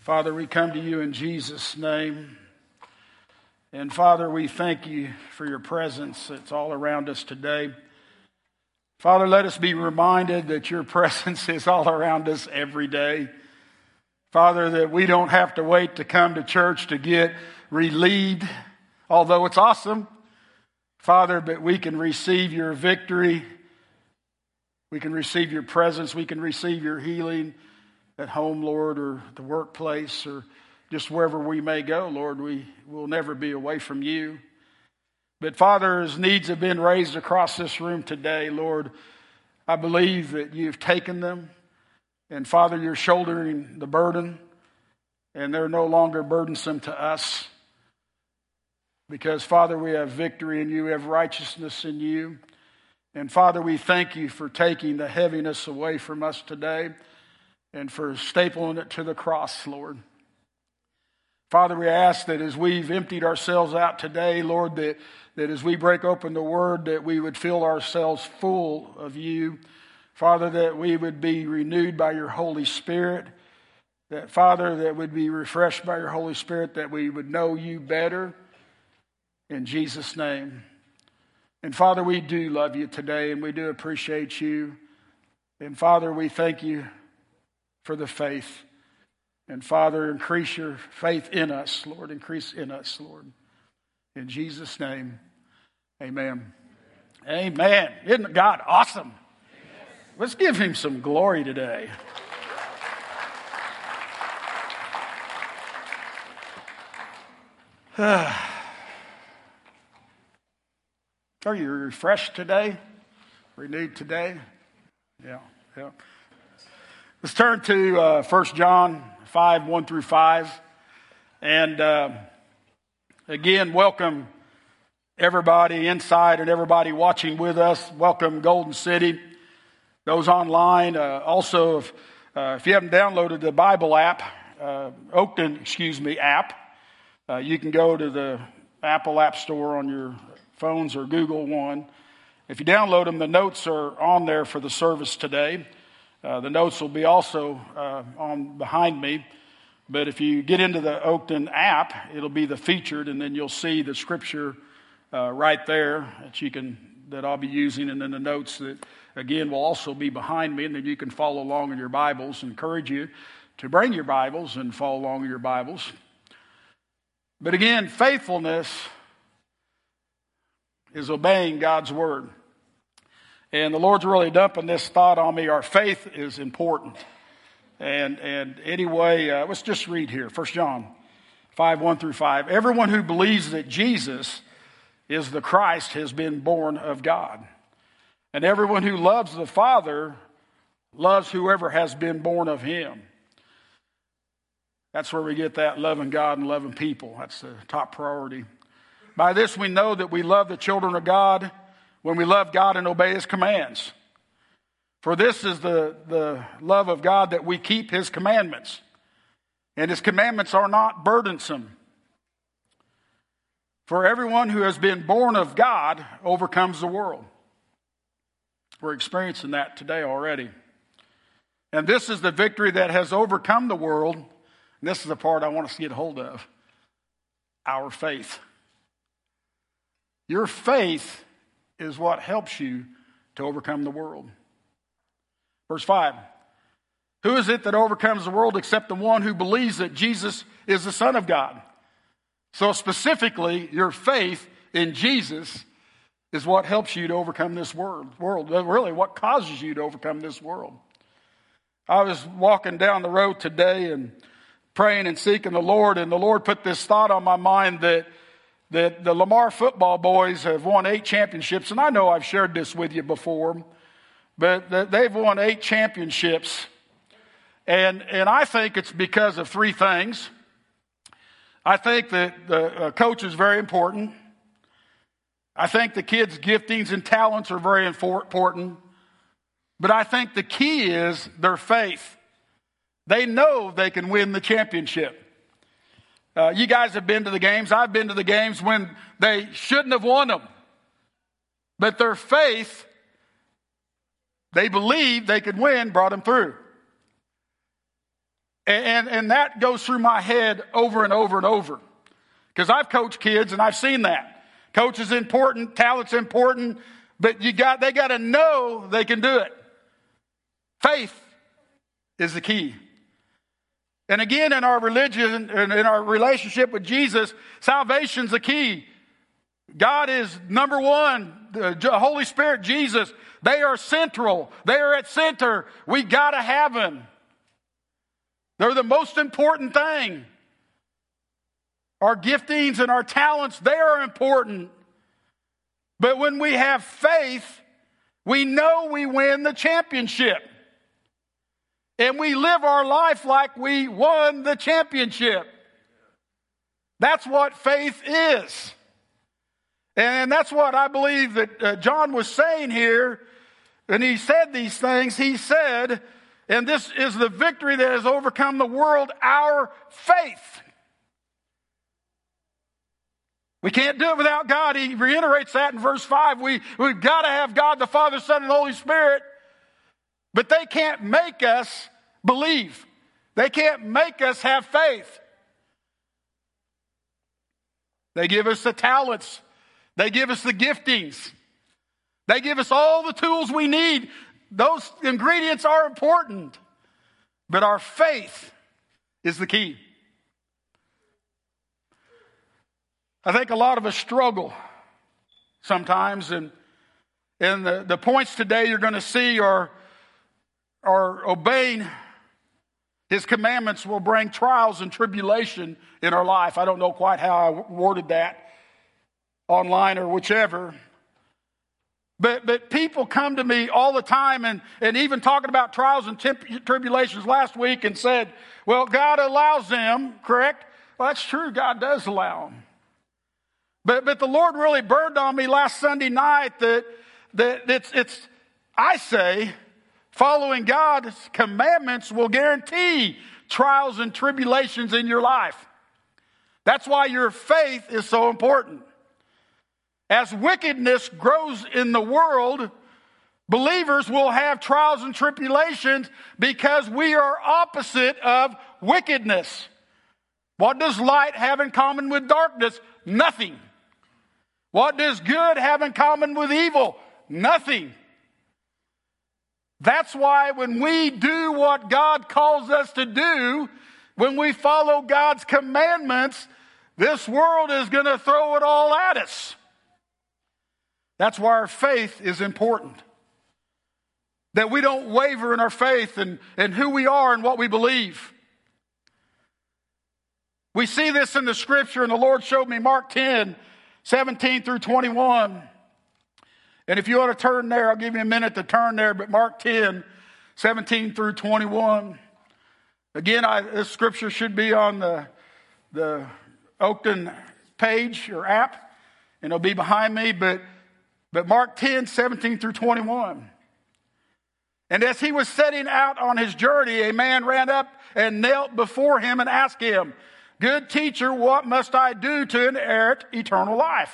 Father, we come to you in Jesus' name. And Father, we thank you for your presence that's all around us today. Father, let us be reminded that your presence is all around us every day. Father, that we don't have to wait to come to church to get relieved, although it's awesome. Father, but we can receive your victory. We can receive your presence. We can receive your healing at home, Lord, or the workplace, or just wherever we may go, Lord. We will never be away from you. But Father, as needs have been raised across this room today, Lord, I believe that you've taken them. And Father, you're shouldering the burden, and they're no longer burdensome to us. Because, Father, we have victory in you, we have righteousness in you. And Father, we thank you for taking the heaviness away from us today and for stapling it to the cross, Lord. Father, we ask that as we've emptied ourselves out today, Lord, that, that as we break open the word, that we would fill ourselves full of you. Father, that we would be renewed by your Holy Spirit. That, Father, that would be refreshed by your Holy Spirit, that we would know you better. In Jesus' name. And Father, we do love you today and we do appreciate you. And Father, we thank you for the faith. And Father, increase your faith in us, Lord. Increase in us, Lord. In Jesus' name, amen. Amen. Isn't God awesome? Let's give him some glory today. Are you refreshed today? Renewed today? Yeah, yeah. Let's turn to uh, 1 John 5 1 through 5. And uh, again, welcome everybody inside and everybody watching with us. Welcome, Golden City. Those online. Uh, also, if, uh, if, you haven't downloaded the Bible app, uh, Oakton, excuse me, app, uh, you can go to the Apple App Store on your phones or Google One. If you download them, the notes are on there for the service today. Uh, the notes will be also uh, on behind me. But if you get into the Oakton app, it'll be the featured, and then you'll see the scripture uh, right there that you can that I'll be using, and then the notes that again will also be behind me, and then you can follow along in your Bibles. Encourage you to bring your Bibles and follow along in your Bibles. But again, faithfulness is obeying God's word. And the Lord's really dumping this thought on me. Our faith is important. And, and anyway, uh, let's just read here 1 John 5 1 through 5. Everyone who believes that Jesus is the Christ has been born of God. And everyone who loves the Father loves whoever has been born of him. That's where we get that loving God and loving people. That's the top priority. By this we know that we love the children of God when we love God and obey His commands. For this is the, the love of God that we keep His commandments. And His commandments are not burdensome. For everyone who has been born of God overcomes the world. We're experiencing that today already. And this is the victory that has overcome the world. And this is the part I want us to get hold of our faith. Your faith is what helps you to overcome the world. Verse 5 Who is it that overcomes the world except the one who believes that Jesus is the Son of God? So, specifically, your faith in Jesus is what helps you to overcome this world. world. Really, what causes you to overcome this world. I was walking down the road today and praying and seeking the Lord, and the Lord put this thought on my mind that that the Lamar football boys have won eight championships, and I know I've shared this with you before, but they've won eight championships. And, and I think it's because of three things. I think that the uh, coach is very important. I think the kids' giftings and talents are very important. But I think the key is their faith. They know they can win the championship. Uh, you guys have been to the games. I've been to the games when they shouldn't have won them. But their faith, they believed they could win, brought them through. And, and that goes through my head over and over and over. Because I've coached kids and I've seen that. Coach is important, talent's important, but you got, they got to know they can do it. Faith is the key. And again, in our religion and in our relationship with Jesus, salvation's the key. God is number one. The Holy Spirit, Jesus, they are central. They are at center. We got to have them. They're the most important thing. Our giftings and our talents, they are important. But when we have faith, we know we win the championship. And we live our life like we won the championship. That's what faith is. And that's what I believe that uh, John was saying here. And he said these things. He said, and this is the victory that has overcome the world, our faith. We can't do it without God. He reiterates that in verse 5. We, we've got to have God, the Father, Son, and Holy Spirit. But they can't make us believe. They can't make us have faith. They give us the talents. They give us the giftings. They give us all the tools we need. Those ingredients are important. But our faith is the key. I think a lot of us struggle sometimes, and, and the, the points today you're going to see are, are obeying his commandments will bring trials and tribulation in our life. I don't know quite how I worded that online or whichever. But, but people come to me all the time and, and even talking about trials and temp- tribulations last week and said, well, God allows them, correct? Well, that's true. God does allow them. But, but the Lord really burned on me last Sunday night that, that it's, it's, I say, following God's commandments will guarantee trials and tribulations in your life. That's why your faith is so important. As wickedness grows in the world, believers will have trials and tribulations because we are opposite of wickedness. What does light have in common with darkness? Nothing. What does good have in common with evil? Nothing. That's why when we do what God calls us to do, when we follow God's commandments, this world is going to throw it all at us. That's why our faith is important. That we don't waver in our faith and, and who we are and what we believe. We see this in the scripture, and the Lord showed me Mark 10, 17 through 21. And if you want to turn there, I'll give you a minute to turn there, but Mark 10, 17 through 21. Again, I, this scripture should be on the, the Oakton page or app, and it'll be behind me, but but Mark 10, 17 through 21. And as he was setting out on his journey, a man ran up and knelt before him and asked him, Good teacher, what must I do to inherit eternal life?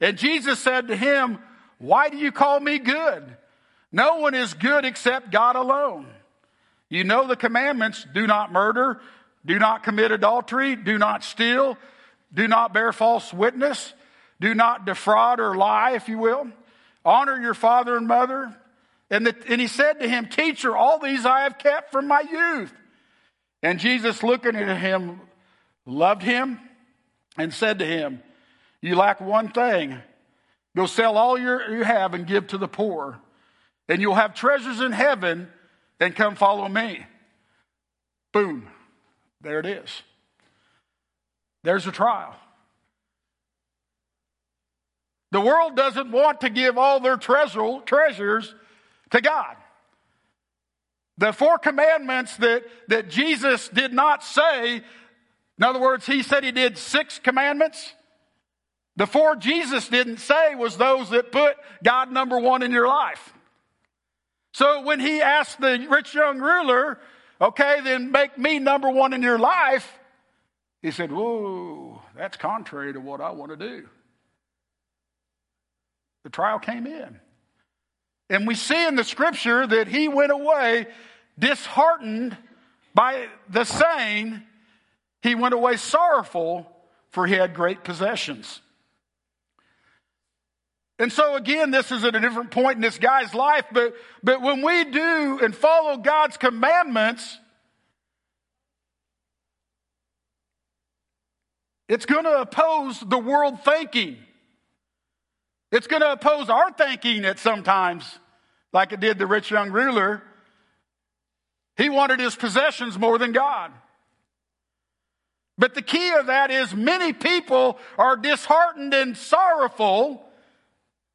And Jesus said to him, Why do you call me good? No one is good except God alone. You know the commandments do not murder, do not commit adultery, do not steal, do not bear false witness do not defraud or lie, if you will. Honor your father and mother. And, the, and he said to him, Teacher, all these I have kept from my youth. And Jesus, looking at him, loved him and said to him, You lack one thing. Go sell all your, you have and give to the poor, and you'll have treasures in heaven, and come follow me. Boom. There it is. There's a trial. The world doesn't want to give all their treasure, treasures to God. The four commandments that, that Jesus did not say, in other words, he said he did six commandments. The four Jesus didn't say was those that put God number one in your life. So when he asked the rich young ruler, okay, then make me number one in your life, he said, Whoa, that's contrary to what I want to do. The trial came in. And we see in the scripture that he went away disheartened By the saying, he went away sorrowful, for he had great possessions. And so again, this is at a different point in this guy's life, but, but when we do and follow God's commandments, it's going to oppose the world thinking. It's going to oppose our thinking at sometimes, like it did the rich young ruler. He wanted his possessions more than God. But the key of that is many people are disheartened and sorrowful.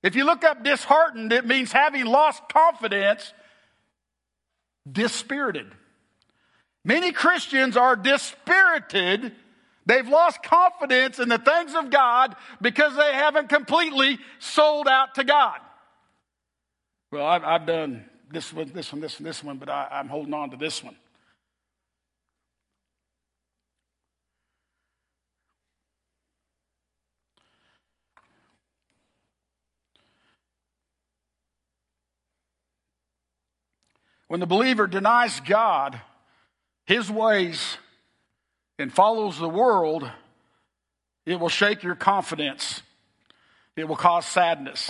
If you look up disheartened, it means having lost confidence, dispirited. Many Christians are dispirited. They've lost confidence in the things of God because they haven't completely sold out to God. Well, I've, I've done this one, this one, this one, this one, but I, I'm holding on to this one. When the believer denies God, his ways, and follows the world, it will shake your confidence. It will cause sadness.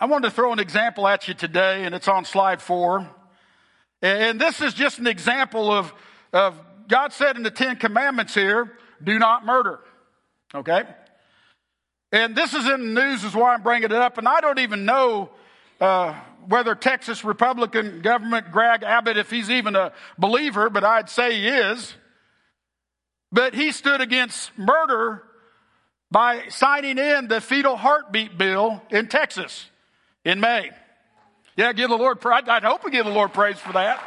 I wanted to throw an example at you today, and it's on slide four. And this is just an example of, of God said in the Ten Commandments here do not murder. Okay? And this is in the news, is why I'm bringing it up. And I don't even know uh, whether Texas Republican government, Greg Abbott, if he's even a believer, but I'd say he is. But he stood against murder by signing in the fetal heartbeat bill in Texas in May. Yeah, give the Lord praise. I'd hope we give the Lord praise for that.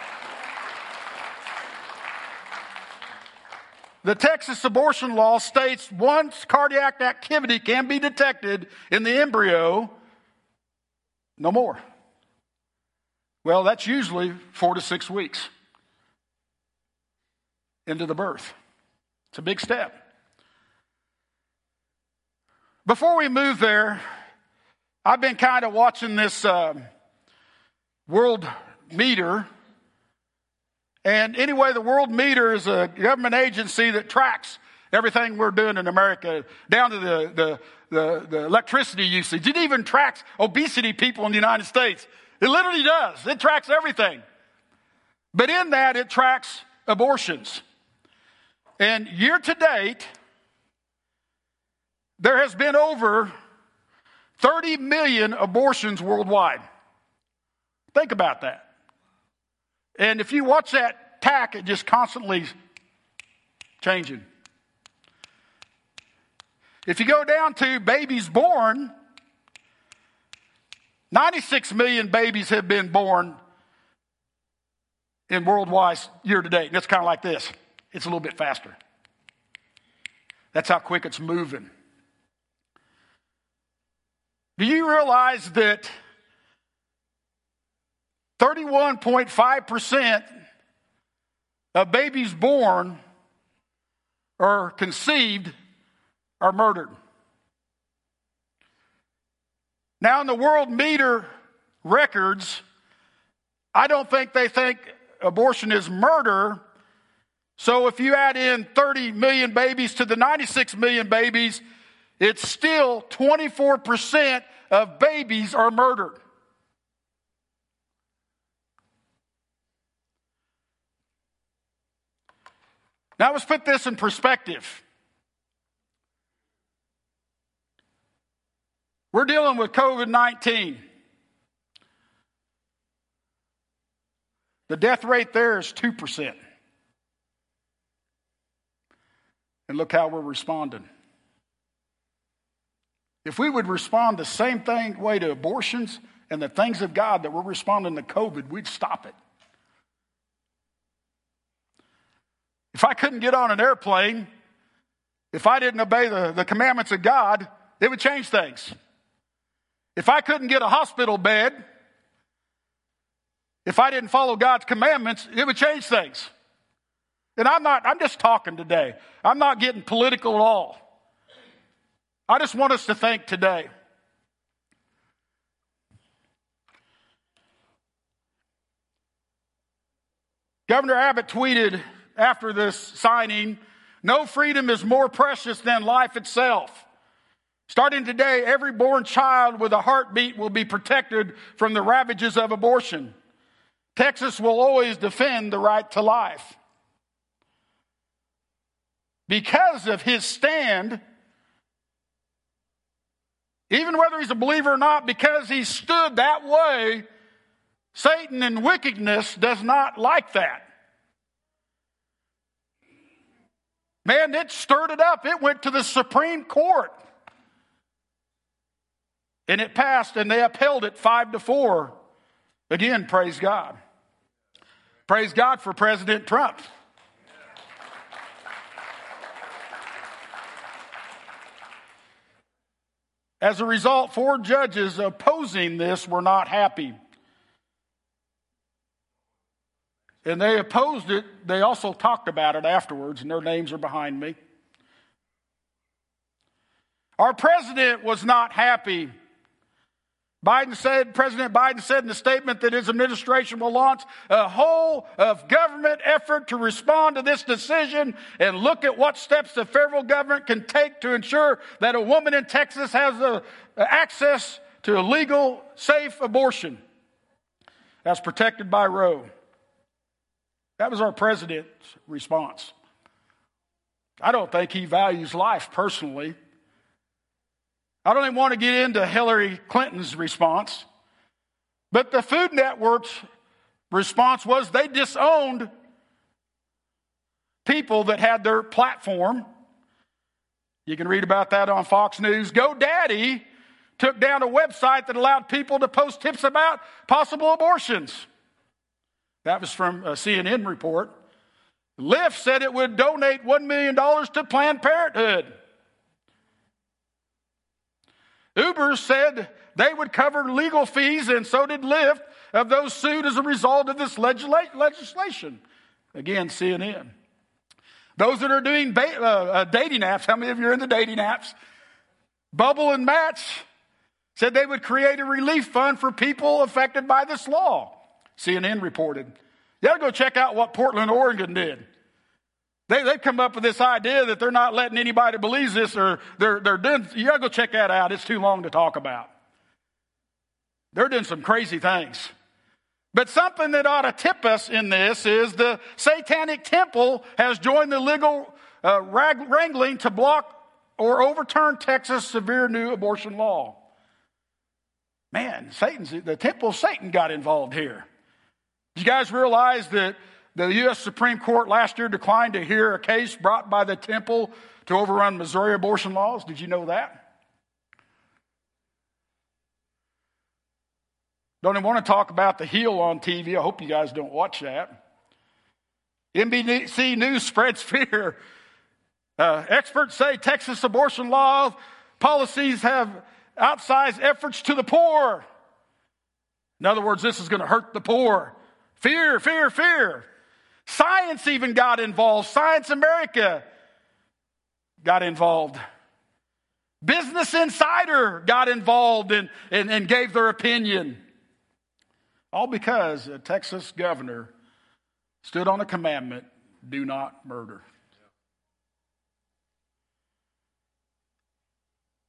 The Texas abortion law states once cardiac activity can be detected in the embryo, no more. Well, that's usually four to six weeks into the birth. It's a big step. Before we move there, I've been kind of watching this uh, world meter. And anyway, the world meter is a government agency that tracks everything we're doing in America, down to the, the, the, the electricity usage. It even tracks obesity people in the United States. It literally does. It tracks everything. But in that, it tracks abortions. And year to date, there has been over 30 million abortions worldwide. Think about that. And if you watch that tack, it just constantly changing. If you go down to babies born, 96 million babies have been born in worldwide year to date. And it's kind of like this it's a little bit faster. That's how quick it's moving. Do you realize that 31.5% of babies born or conceived are murdered? Now, in the world meter records, I don't think they think abortion is murder. So if you add in 30 million babies to the 96 million babies, it's still 24% of babies are murdered. Now let's put this in perspective. We're dealing with COVID 19. The death rate there is 2%. And look how we're responding. If we would respond the same thing way to abortions and the things of God that we're responding to COVID, we'd stop it. If I couldn't get on an airplane, if I didn't obey the, the commandments of God, it would change things. If I couldn't get a hospital bed, if I didn't follow God's commandments, it would change things. And I'm not, I'm just talking today. I'm not getting political at all. I just want us to think today. Governor Abbott tweeted after this signing No freedom is more precious than life itself. Starting today, every born child with a heartbeat will be protected from the ravages of abortion. Texas will always defend the right to life. Because of his stand, even whether he's a believer or not, because he stood that way, Satan and wickedness does not like that. Man, it stirred it up. It went to the Supreme Court. And it passed, and they upheld it five to four. Again, praise God. Praise God for President Trump. As a result, four judges opposing this were not happy. And they opposed it. They also talked about it afterwards, and their names are behind me. Our president was not happy Biden said, President Biden said in a statement that his administration will launch a whole of government effort to respond to this decision and look at what steps the federal government can take to ensure that a woman in Texas has a, access to a legal, safe abortion as protected by Roe. That was our president's response. I don't think he values life personally. I don't even want to get into Hillary Clinton's response, but the Food Network's response was they disowned people that had their platform. You can read about that on Fox News. GoDaddy took down a website that allowed people to post tips about possible abortions. That was from a CNN report. Lyft said it would donate $1 million to Planned Parenthood. Uber said they would cover legal fees, and so did Lyft, of those sued as a result of this legislation. Again, CNN. Those that are doing ba- uh, uh, dating apps, how many of you are in the dating apps? Bumble and Match said they would create a relief fund for people affected by this law. CNN reported. You to go check out what Portland, Oregon did. They, they've come up with this idea that they're not letting anybody believe this or they're, they're doing, you gotta go check that out. It's too long to talk about. They're doing some crazy things. But something that ought to tip us in this is the Satanic Temple has joined the legal uh, wrangling to block or overturn Texas' severe new abortion law. Man, Satan's the temple Satan got involved here. Did you guys realize that the U.S. Supreme Court last year declined to hear a case brought by the temple to overrun Missouri abortion laws. Did you know that? Don't even want to talk about the heel on TV. I hope you guys don't watch that. NBC News spreads fear. Uh, experts say Texas abortion law policies have outsized efforts to the poor. In other words, this is going to hurt the poor. Fear, fear, fear. Science even got involved. Science America got involved. Business Insider got involved and, and, and gave their opinion. All because a Texas governor stood on a commandment do not murder.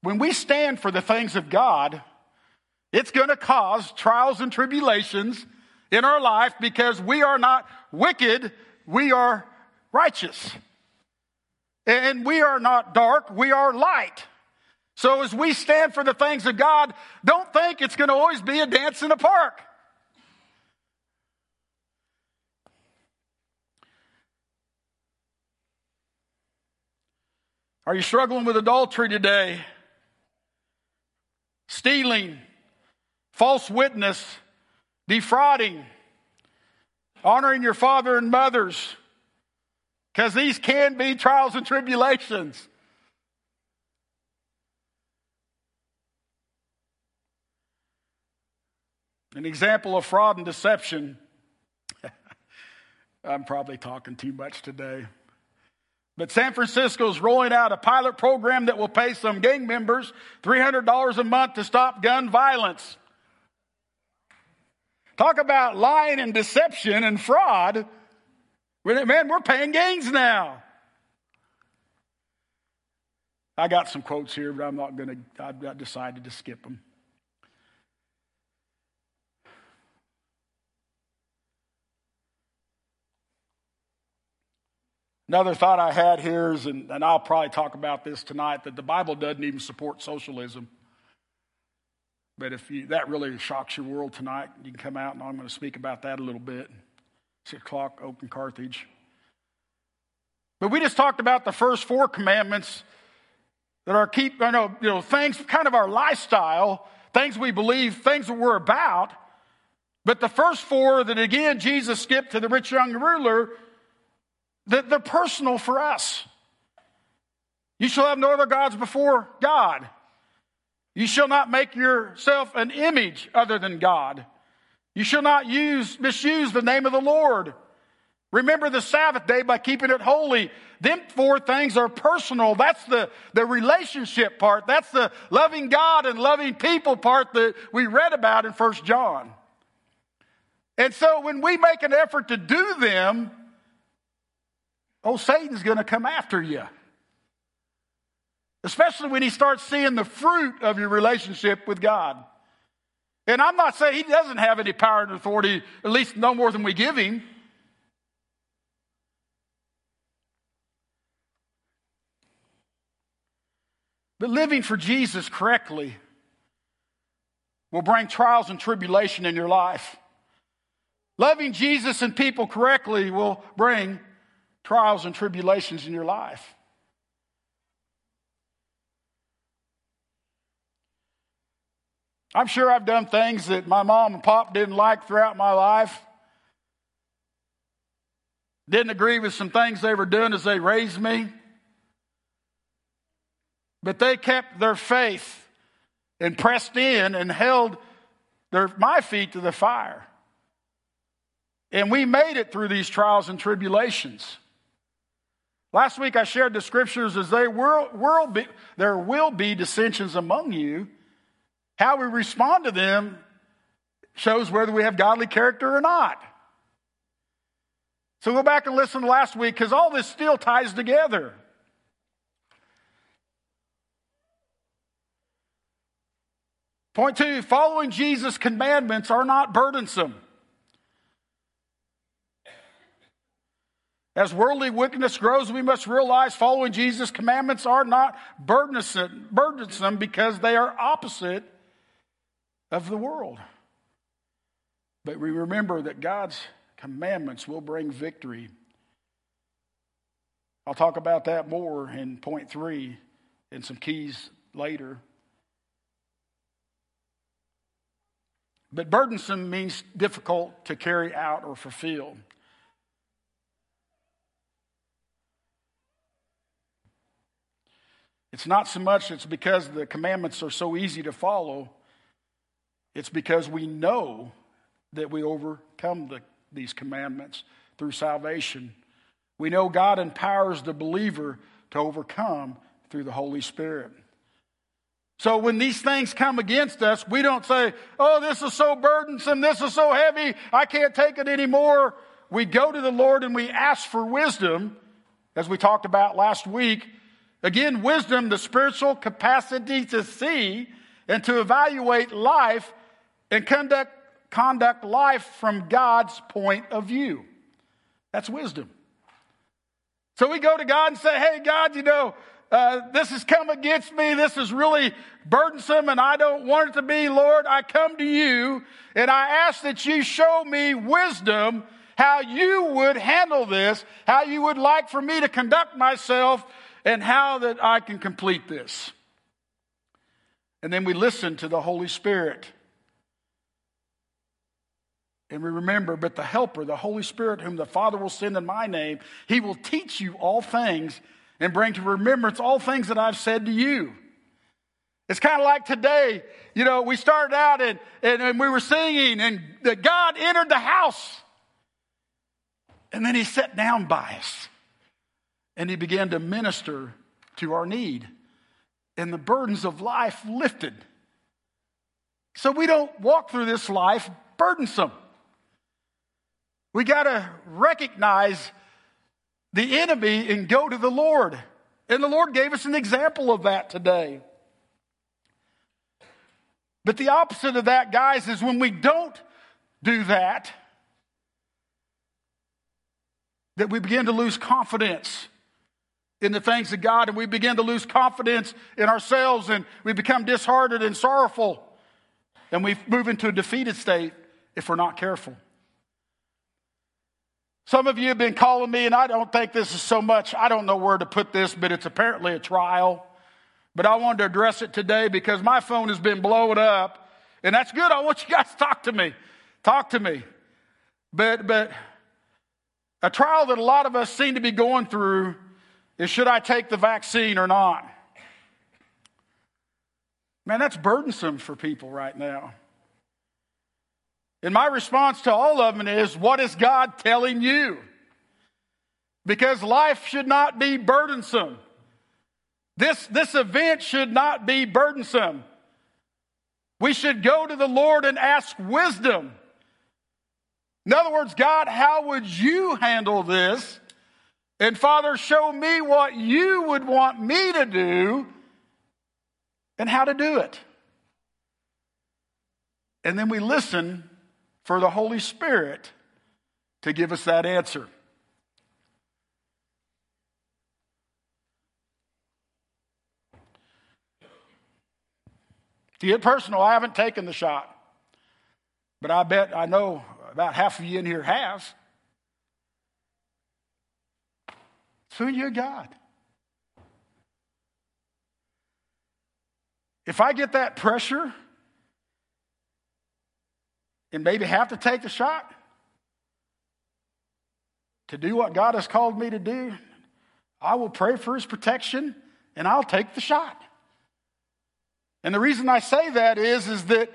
When we stand for the things of God, it's going to cause trials and tribulations in our life because we are not wicked, we are righteous. And we are not dark, we are light. So as we stand for the things of God, don't think it's going to always be a dance in the park. Are you struggling with adultery today? Stealing, false witness, defrauding, honoring your father and mothers, because these can be trials and tribulations. An example of fraud and deception. I'm probably talking too much today. But San Francisco is rolling out a pilot program that will pay some gang members $300 a month to stop gun violence. Talk about lying and deception and fraud. Man, we're paying gains now. I got some quotes here, but I'm not going to, I've decided to skip them. Another thought I had here is, and, and I'll probably talk about this tonight, that the Bible doesn't even support socialism. But if you, that really shocks your world tonight, you can come out and I'm going to speak about that a little bit. Six o'clock, open Carthage. But we just talked about the first four commandments that are keep, I know, you know, things, kind of our lifestyle, things we believe, things that we're about. But the first four that again Jesus skipped to the rich young ruler that they're personal for us. You shall have no other gods before God. You shall not make yourself an image other than God. You shall not use, misuse the name of the Lord. Remember the Sabbath day by keeping it holy. Them four things are personal. That's the, the relationship part. That's the loving God and loving people part that we read about in First John. And so when we make an effort to do them, oh, Satan's going to come after you. Especially when he starts seeing the fruit of your relationship with God. And I'm not saying he doesn't have any power and authority, at least no more than we give him. But living for Jesus correctly will bring trials and tribulation in your life. Loving Jesus and people correctly will bring trials and tribulations in your life. I'm sure I've done things that my mom and pop didn't like throughout my life. Didn't agree with some things they were doing as they raised me. But they kept their faith and pressed in and held their, my feet to the fire. And we made it through these trials and tribulations. Last week I shared the scriptures as they will, will be, there will be dissensions among you. How we respond to them shows whether we have godly character or not. So go back and listen to last week because all this still ties together. Point two following Jesus' commandments are not burdensome. As worldly wickedness grows, we must realize following Jesus' commandments are not burdensome, burdensome because they are opposite of the world. But we remember that God's commandments will bring victory. I'll talk about that more in point three and some keys later. But burdensome means difficult to carry out or fulfill. It's not so much it's because the commandments are so easy to follow, it's because we know that we overcome the, these commandments through salvation. We know God empowers the believer to overcome through the Holy Spirit. So when these things come against us, we don't say, Oh, this is so burdensome. This is so heavy. I can't take it anymore. We go to the Lord and we ask for wisdom, as we talked about last week, Again, wisdom, the spiritual capacity to see and to evaluate life and conduct, conduct life from God's point of view. That's wisdom. So we go to God and say, Hey, God, you know, uh, this has come against me. This is really burdensome and I don't want it to be. Lord, I come to you and I ask that you show me wisdom how you would handle this, how you would like for me to conduct myself and how that I can complete this. And then we listen to the Holy Spirit. And we remember, but the Helper, the Holy Spirit, whom the Father will send in my name, he will teach you all things and bring to remembrance all things that I've said to you. It's kind of like today, you know, we started out and, and, and we were singing, and that God entered the house. And then he sat down by us and he began to minister to our need. And the burdens of life lifted. So we don't walk through this life burdensome. We got to recognize the enemy and go to the Lord. And the Lord gave us an example of that today. But the opposite of that, guys, is when we don't do that, that we begin to lose confidence in the things of God and we begin to lose confidence in ourselves and we become disheartened and sorrowful and we move into a defeated state if we're not careful. Some of you have been calling me, and I don't think this is so much, I don't know where to put this, but it's apparently a trial. But I wanted to address it today because my phone has been blowing up, and that's good. I want you guys to talk to me. Talk to me. But, but a trial that a lot of us seem to be going through is should I take the vaccine or not? Man, that's burdensome for people right now. And my response to all of them is, what is God telling you? Because life should not be burdensome. This, this event should not be burdensome. We should go to the Lord and ask wisdom. In other words, God, how would you handle this? And Father, show me what you would want me to do and how to do it. And then we listen for the Holy Spirit to give us that answer. To get personal, I haven't taken the shot, but I bet I know about half of you in here have. So you God. If I get that pressure and maybe have to take the shot to do what God has called me to do, I will pray for his protection and I'll take the shot. And the reason I say that is, is that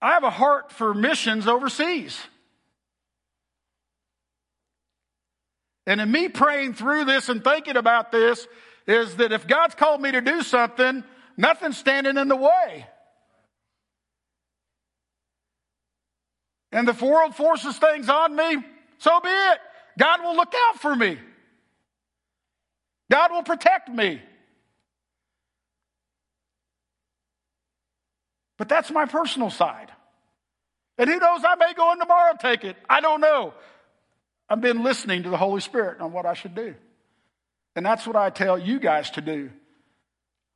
I have a heart for missions overseas. And in me praying through this and thinking about this, is that if God's called me to do something, nothing's standing in the way. And if the world forces things on me, so be it. God will look out for me. God will protect me. But that's my personal side. And who knows, I may go in tomorrow and take it. I don't know. I've been listening to the Holy Spirit on what I should do. And that's what I tell you guys to do.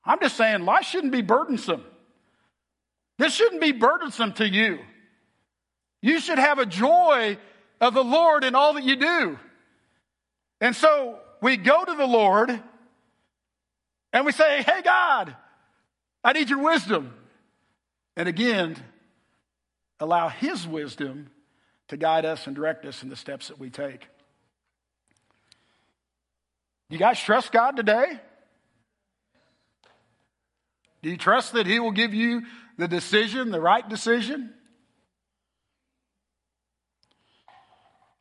I'm just saying life shouldn't be burdensome. This shouldn't be burdensome to you. You should have a joy of the Lord in all that you do. And so we go to the Lord and we say, Hey, God, I need your wisdom. And again, allow His wisdom to guide us and direct us in the steps that we take. You guys trust God today? Do you trust that He will give you the decision, the right decision?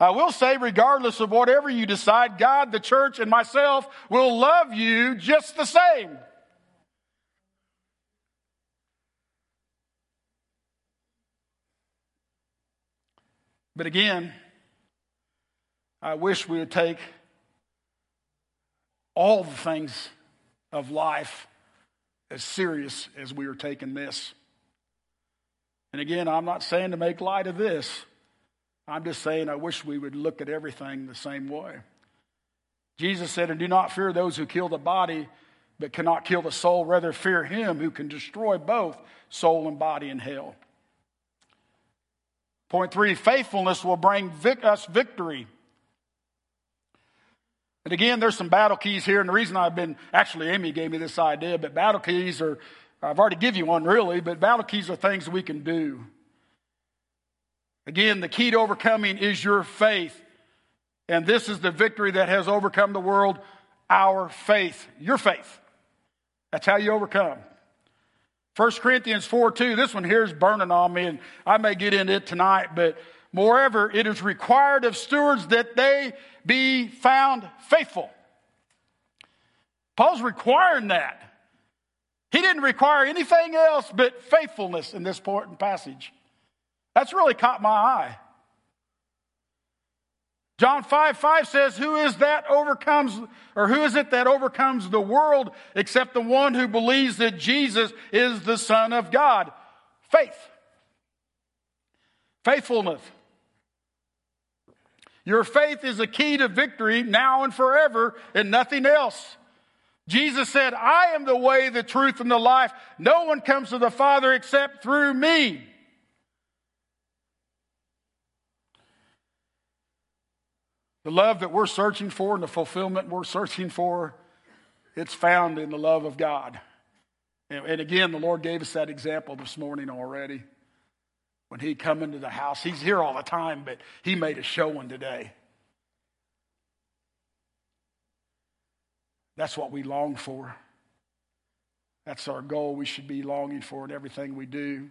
I will say, regardless of whatever you decide, God, the church, and myself will love you just the same. But again, I wish we would take all the things of life as serious as we are taking this. And again, I'm not saying to make light of this. I'm just saying I wish we would look at everything the same way. Jesus said, And do not fear those who kill the body, but cannot kill the soul. Rather, fear him who can destroy both soul and body in hell. Point three faithfulness will bring vic- us victory. And again, there's some battle keys here, and the reason I've been actually, Amy gave me this idea, but battle keys are, I've already given you one really, but battle keys are things we can do. Again, the key to overcoming is your faith. And this is the victory that has overcome the world our faith. Your faith. That's how you overcome. 1 Corinthians 4 2, this one here is burning on me, and I may get into it tonight, but moreover, it is required of stewards that they be found faithful. Paul's requiring that. He didn't require anything else but faithfulness in this important passage. That's really caught my eye. John 5 5 says, Who is that overcomes, or who is it that overcomes the world except the one who believes that Jesus is the Son of God? Faith. Faithfulness. Your faith is a key to victory now and forever and nothing else. Jesus said, I am the way, the truth, and the life. No one comes to the Father except through me. The love that we're searching for and the fulfillment we're searching for, it's found in the love of God. And, and again, the Lord gave us that example this morning already. When he come into the house, he's here all the time, but he made a showing today. That's what we long for. That's our goal we should be longing for in everything we do.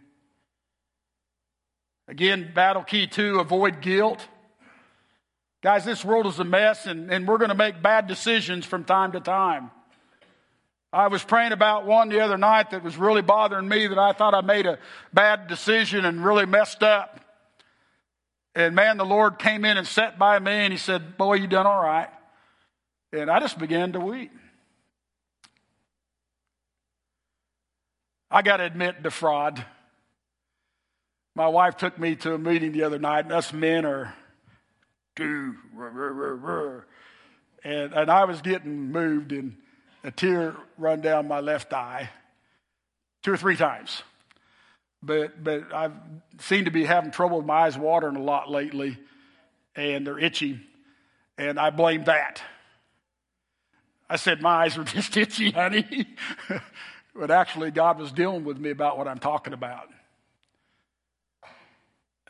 Again, battle key two avoid guilt. Guys, this world is a mess, and, and we're going to make bad decisions from time to time. I was praying about one the other night that was really bothering me that I thought I made a bad decision and really messed up. And man, the Lord came in and sat by me and he said, Boy, you done all right. And I just began to weep. I got to admit, defraud. My wife took me to a meeting the other night, and us men are do, and, and I was getting moved, and a tear run down my left eye two or three times. But, but I've seemed to be having trouble with my eyes watering a lot lately, and they're itchy, and I blame that. I said, My eyes were just itchy, honey. but actually, God was dealing with me about what I'm talking about.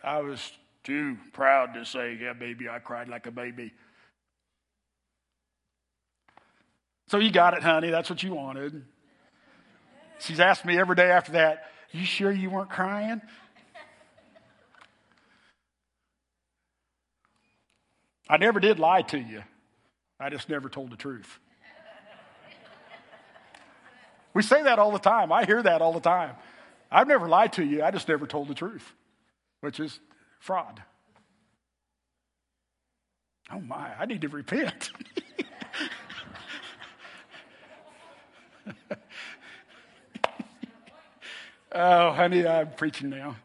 I was too proud to say, Yeah, baby, I cried like a baby. So you got it, honey. That's what you wanted. She's asked me every day after that, You sure you weren't crying? I never did lie to you. I just never told the truth. We say that all the time. I hear that all the time. I've never lied to you. I just never told the truth, which is fraud. Oh my, I need to repent. oh, honey, I'm preaching now.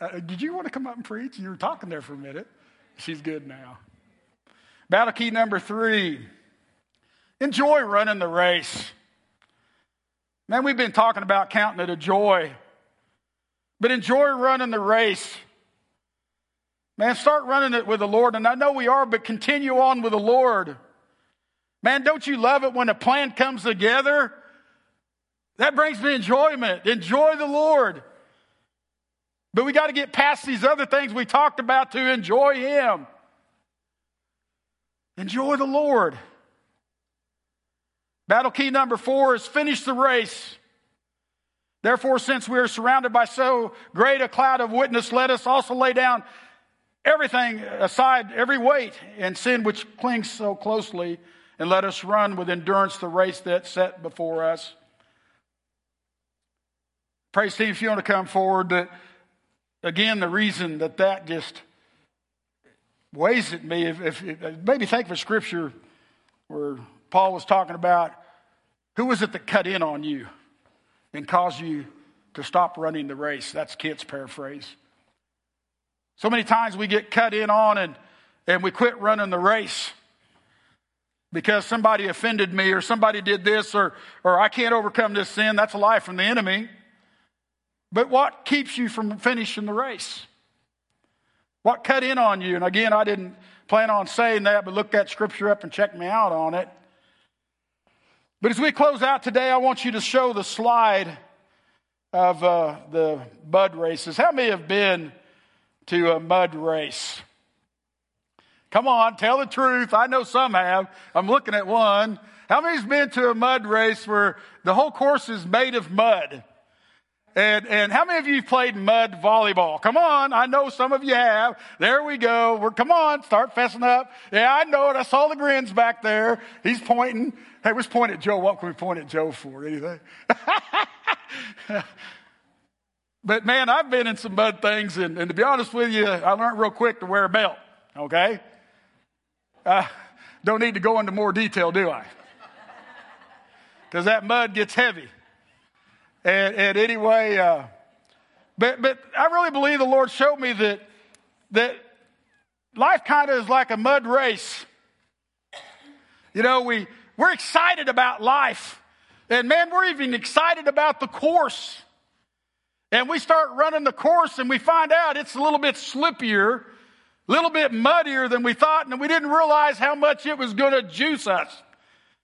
Uh, did you want to come up and preach? You were talking there for a minute. She's good now. Battle key number three enjoy running the race. Man, we've been talking about counting it a joy, but enjoy running the race. Man, start running it with the Lord. And I know we are, but continue on with the Lord. Man, don't you love it when a plan comes together? That brings me enjoyment. Enjoy the Lord. But we got to get past these other things we talked about to enjoy Him. Enjoy the Lord. Battle key number four is finish the race. Therefore, since we are surrounded by so great a cloud of witness, let us also lay down everything aside, every weight and sin which clings so closely, and let us run with endurance the race that's set before us. Praise Steve, if you want to come forward. That again, the reason that that just weighs at me, if, if, if maybe think of a scripture where Paul was talking about who was it that cut in on you and caused you to stop running the race. That's Kent's paraphrase. So many times we get cut in on and, and we quit running the race because somebody offended me or somebody did this or, or I can't overcome this sin. That's a lie from the enemy. But what keeps you from finishing the race? What cut in on you? And again, I didn't plan on saying that, but look that scripture up and check me out on it. But as we close out today, I want you to show the slide of uh, the bud races. How many have been to a mud race. Come on, tell the truth. I know some have. I'm looking at one. How many's been to a mud race where the whole course is made of mud? And, and how many of you have played mud volleyball? Come on. I know some of you have. There we go. We're, come on. Start fessing up. Yeah, I know it. I saw the grins back there. He's pointing. Hey, let's point at Joe. What can we point at Joe for? Anything? But man, I've been in some mud things, and, and to be honest with you, I learned real quick to wear a belt. okay? Uh, don't need to go into more detail, do I? Because that mud gets heavy. And, and anyway, uh, but, but I really believe the Lord showed me that, that life kind of is like a mud race. You know, we, we're excited about life. And man, we're even excited about the course. And we start running the course and we find out it's a little bit slippier, a little bit muddier than we thought, and we didn't realize how much it was going to juice us.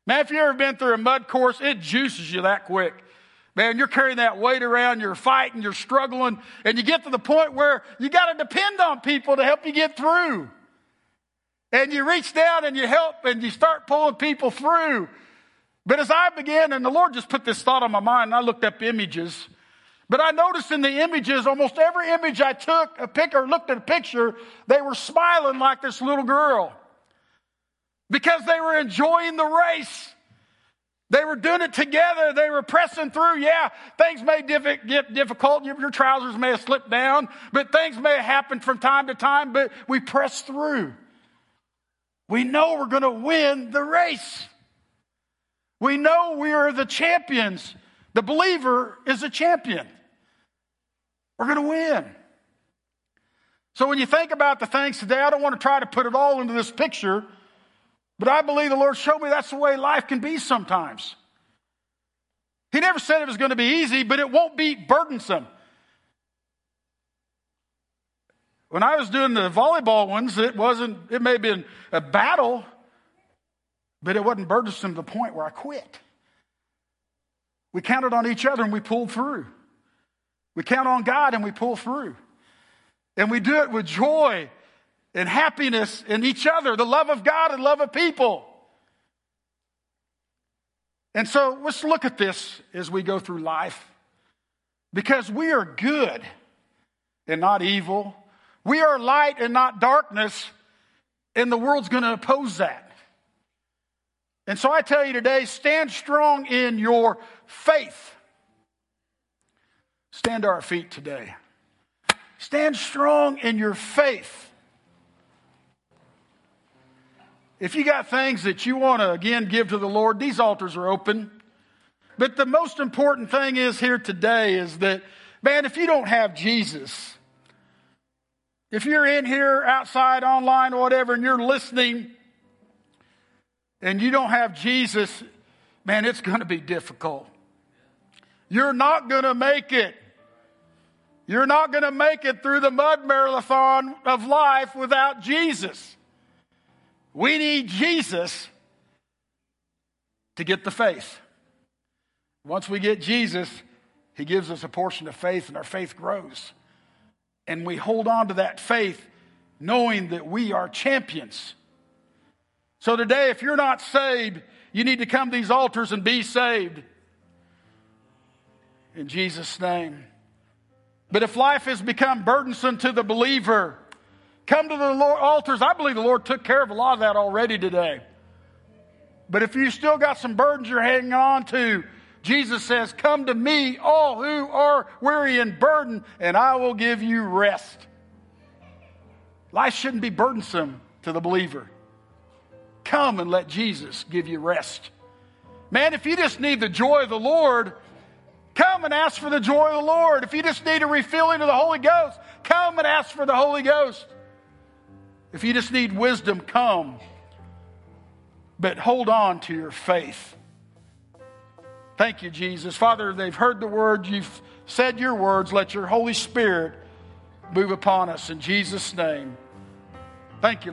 Man, if you've ever been through a mud course, it juices you that quick. Man, you're carrying that weight around, you're fighting, you're struggling, and you get to the point where you got to depend on people to help you get through. And you reach down and you help and you start pulling people through. But as I began, and the Lord just put this thought on my mind, and I looked up images. But I noticed in the images, almost every image I took a pic or looked at a picture, they were smiling like this little girl because they were enjoying the race. They were doing it together. They were pressing through. Yeah, things may get difficult. Your trousers may have slipped down, but things may have happened from time to time, but we press through. We know we're going to win the race. We know we are the champions. The believer is a champion. We're going to win. So when you think about the things today, I don't want to try to put it all into this picture but I believe the Lord showed me that's the way life can be sometimes. He never said it was going to be easy, but it won't be burdensome. When I was doing the volleyball ones, it wasn't, it may have been a battle, but it wasn't burdensome to the point where I quit. We counted on each other and we pulled through. We count on God and we pull through. And we do it with joy and happiness in each other, the love of God and love of people. And so let's look at this as we go through life. Because we are good and not evil. We are light and not darkness, and the world's going to oppose that. And so I tell you today stand strong in your faith. Stand to our feet today. Stand strong in your faith. If you got things that you want to again give to the Lord, these altars are open. But the most important thing is here today is that, man, if you don't have Jesus, if you're in here, outside, online, or whatever, and you're listening and you don't have Jesus, man, it's going to be difficult. You're not going to make it. You're not going to make it through the mud marathon of life without Jesus. We need Jesus to get the faith. Once we get Jesus, He gives us a portion of faith, and our faith grows. And we hold on to that faith knowing that we are champions. So today, if you're not saved, you need to come to these altars and be saved. In Jesus' name. But if life has become burdensome to the believer, Come to the Lord, altars. I believe the Lord took care of a lot of that already today. But if you still got some burdens you're hanging on to, Jesus says, Come to me, all who are weary and burdened, and I will give you rest. Life shouldn't be burdensome to the believer. Come and let Jesus give you rest. Man, if you just need the joy of the Lord, come and ask for the joy of the Lord. If you just need a refilling of the Holy Ghost, come and ask for the Holy Ghost. If you just need wisdom, come. But hold on to your faith. Thank you, Jesus. Father, they've heard the word. You've said your words. Let your Holy Spirit move upon us in Jesus' name. Thank you.